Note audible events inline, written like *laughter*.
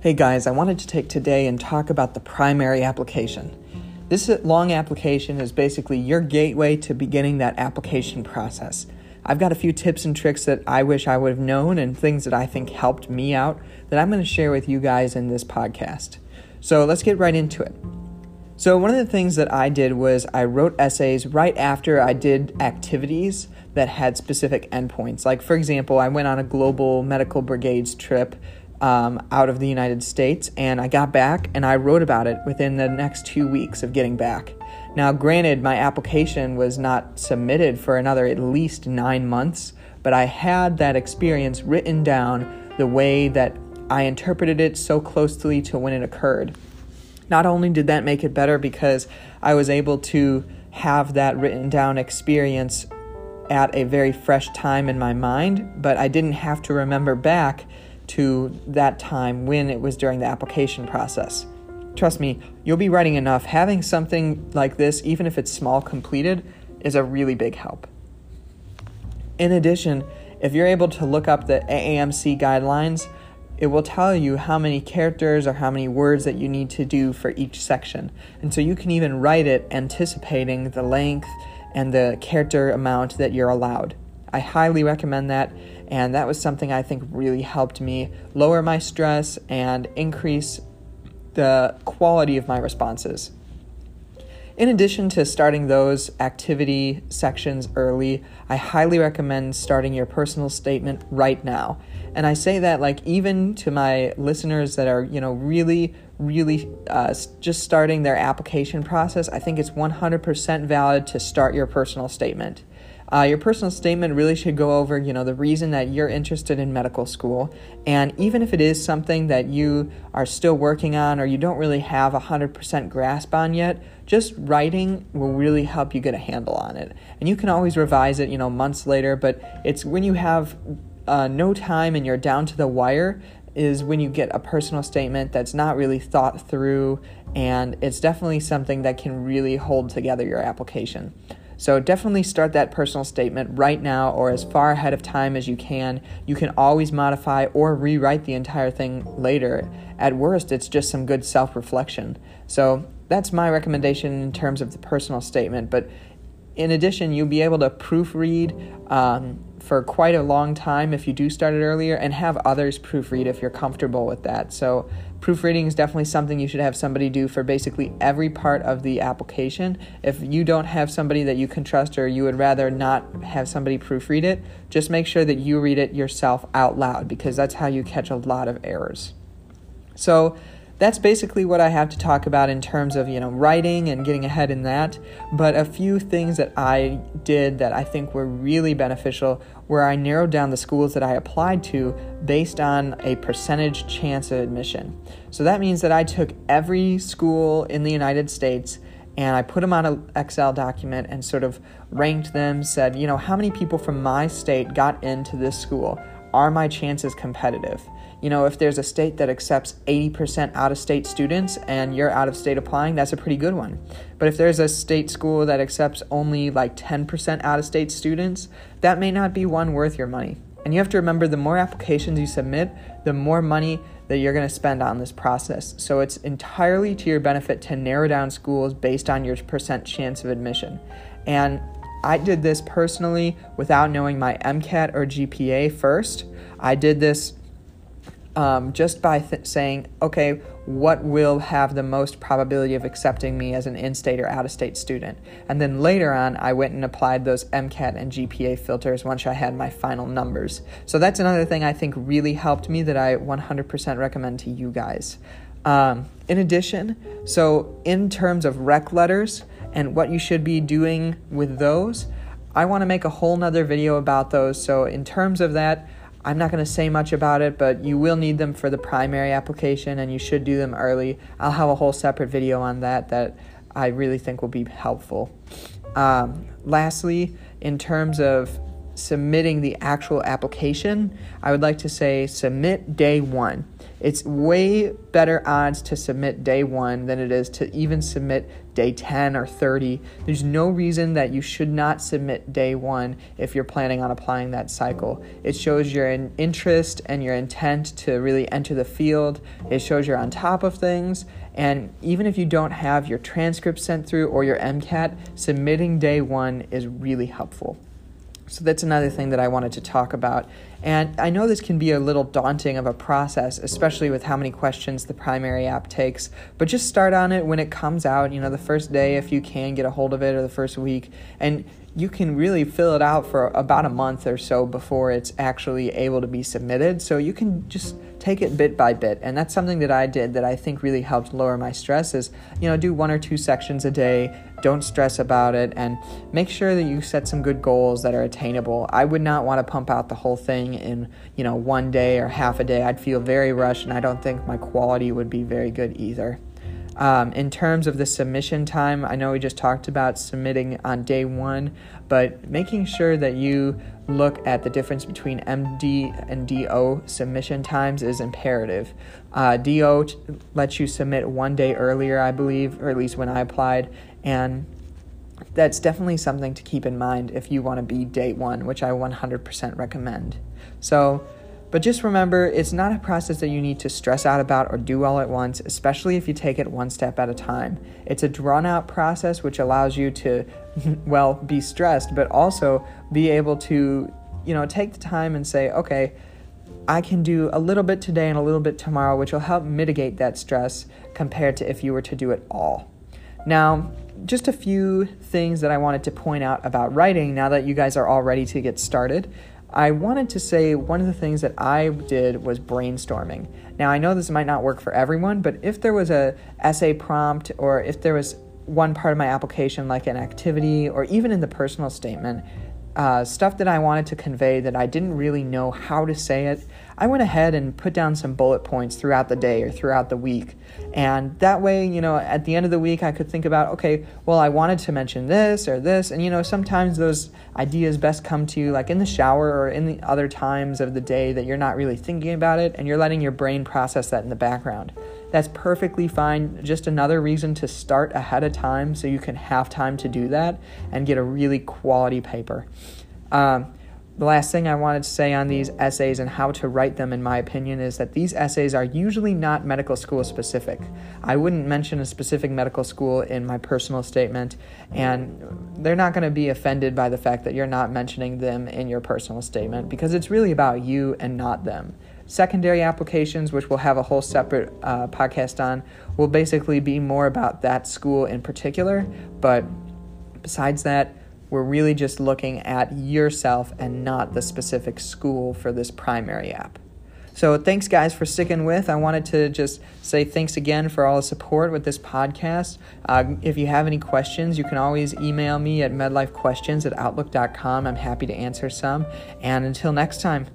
Hey guys, I wanted to take today and talk about the primary application. This long application is basically your gateway to beginning that application process. I've got a few tips and tricks that I wish I would have known and things that I think helped me out that I'm going to share with you guys in this podcast. So let's get right into it. So, one of the things that I did was I wrote essays right after I did activities that had specific endpoints. Like, for example, I went on a global medical brigades trip um, out of the United States, and I got back and I wrote about it within the next two weeks of getting back. Now, granted, my application was not submitted for another at least nine months, but I had that experience written down the way that I interpreted it so closely to when it occurred. Not only did that make it better because I was able to have that written down experience at a very fresh time in my mind, but I didn't have to remember back to that time when it was during the application process. Trust me, you'll be writing enough. Having something like this, even if it's small completed, is a really big help. In addition, if you're able to look up the AAMC guidelines, it will tell you how many characters or how many words that you need to do for each section. And so you can even write it anticipating the length and the character amount that you're allowed. I highly recommend that and that was something I think really helped me lower my stress and increase the quality of my responses. In addition to starting those activity sections early, I highly recommend starting your personal statement right now. And I say that like even to my listeners that are, you know, really really uh, just starting their application process, I think it's 100% valid to start your personal statement. Uh, your personal statement really should go over, you know, the reason that you're interested in medical school, and even if it is something that you are still working on or you don't really have a hundred percent grasp on yet, just writing will really help you get a handle on it. And you can always revise it, you know, months later. But it's when you have uh, no time and you're down to the wire is when you get a personal statement that's not really thought through, and it's definitely something that can really hold together your application. So definitely start that personal statement right now or as far ahead of time as you can. You can always modify or rewrite the entire thing later. At worst, it's just some good self reflection. So that's my recommendation in terms of the personal statement. But in addition, you'll be able to proofread um, for quite a long time if you do start it earlier and have others proofread if you're comfortable with that. So Proofreading is definitely something you should have somebody do for basically every part of the application. If you don't have somebody that you can trust or you would rather not have somebody proofread it, just make sure that you read it yourself out loud because that's how you catch a lot of errors. So, that's basically what I have to talk about in terms of, you know, writing and getting ahead in that. But a few things that I did that I think were really beneficial where I narrowed down the schools that I applied to based on a percentage chance of admission. So that means that I took every school in the United States and I put them on an Excel document and sort of ranked them, said, you know, how many people from my state got into this school? Are my chances competitive? You know, if there's a state that accepts 80% out of state students and you're out of state applying, that's a pretty good one. But if there's a state school that accepts only like 10% out of state students, that may not be one worth your money. And you have to remember the more applications you submit, the more money that you're going to spend on this process. So it's entirely to your benefit to narrow down schools based on your percent chance of admission. And I did this personally without knowing my MCAT or GPA first. I did this um, just by th- saying, okay, what will have the most probability of accepting me as an in state or out of state student? And then later on, I went and applied those MCAT and GPA filters once I had my final numbers. So that's another thing I think really helped me that I 100% recommend to you guys. Um, in addition, so in terms of rec letters and what you should be doing with those, I want to make a whole nother video about those. So, in terms of that, I'm not going to say much about it, but you will need them for the primary application and you should do them early. I'll have a whole separate video on that that I really think will be helpful. Um, lastly, in terms of submitting the actual application, I would like to say submit day one. It's way better odds to submit day one than it is to even submit day 10 or 30. There's no reason that you should not submit day one if you're planning on applying that cycle. It shows your interest and your intent to really enter the field, it shows you're on top of things. And even if you don't have your transcript sent through or your MCAT, submitting day one is really helpful. So that's another thing that I wanted to talk about. And I know this can be a little daunting of a process, especially with how many questions the primary app takes, but just start on it when it comes out, you know, the first day if you can get a hold of it or the first week. And you can really fill it out for about a month or so before it's actually able to be submitted. So you can just take it bit by bit. And that's something that I did that I think really helped lower my stress is, you know, do one or two sections a day, don't stress about it, and make sure that you set some good goals that are attainable. I would not want to pump out the whole thing in, you know, one day or half a day. I'd feel very rushed and I don't think my quality would be very good either. Um, in terms of the submission time, I know we just talked about submitting on day one, but making sure that you look at the difference between MD and DO submission times is imperative. Uh, DO t- lets you submit one day earlier, I believe, or at least when I applied, and that's definitely something to keep in mind if you want to be day one, which I 100% recommend. So, but just remember, it's not a process that you need to stress out about or do all at once, especially if you take it one step at a time. It's a drawn out process which allows you to, *laughs* well, be stressed, but also be able to, you know, take the time and say, okay, I can do a little bit today and a little bit tomorrow, which will help mitigate that stress compared to if you were to do it all. Now, just a few things that I wanted to point out about writing now that you guys are all ready to get started. I wanted to say one of the things that I did was brainstorming. Now, I know this might not work for everyone, but if there was a essay prompt or if there was one part of my application like an activity or even in the personal statement, uh, stuff that I wanted to convey that I didn't really know how to say it, I went ahead and put down some bullet points throughout the day or throughout the week. And that way, you know, at the end of the week, I could think about, okay, well, I wanted to mention this or this. And, you know, sometimes those ideas best come to you like in the shower or in the other times of the day that you're not really thinking about it and you're letting your brain process that in the background. That's perfectly fine. Just another reason to start ahead of time so you can have time to do that and get a really quality paper. Um, the last thing I wanted to say on these essays and how to write them, in my opinion, is that these essays are usually not medical school specific. I wouldn't mention a specific medical school in my personal statement, and they're not going to be offended by the fact that you're not mentioning them in your personal statement because it's really about you and not them. Secondary applications, which we'll have a whole separate uh, podcast on, will basically be more about that school in particular, but besides that, we're really just looking at yourself and not the specific school for this primary app. So, thanks, guys, for sticking with. I wanted to just say thanks again for all the support with this podcast. Uh, if you have any questions, you can always email me at medlifequestions at outlook.com. I'm happy to answer some. And until next time,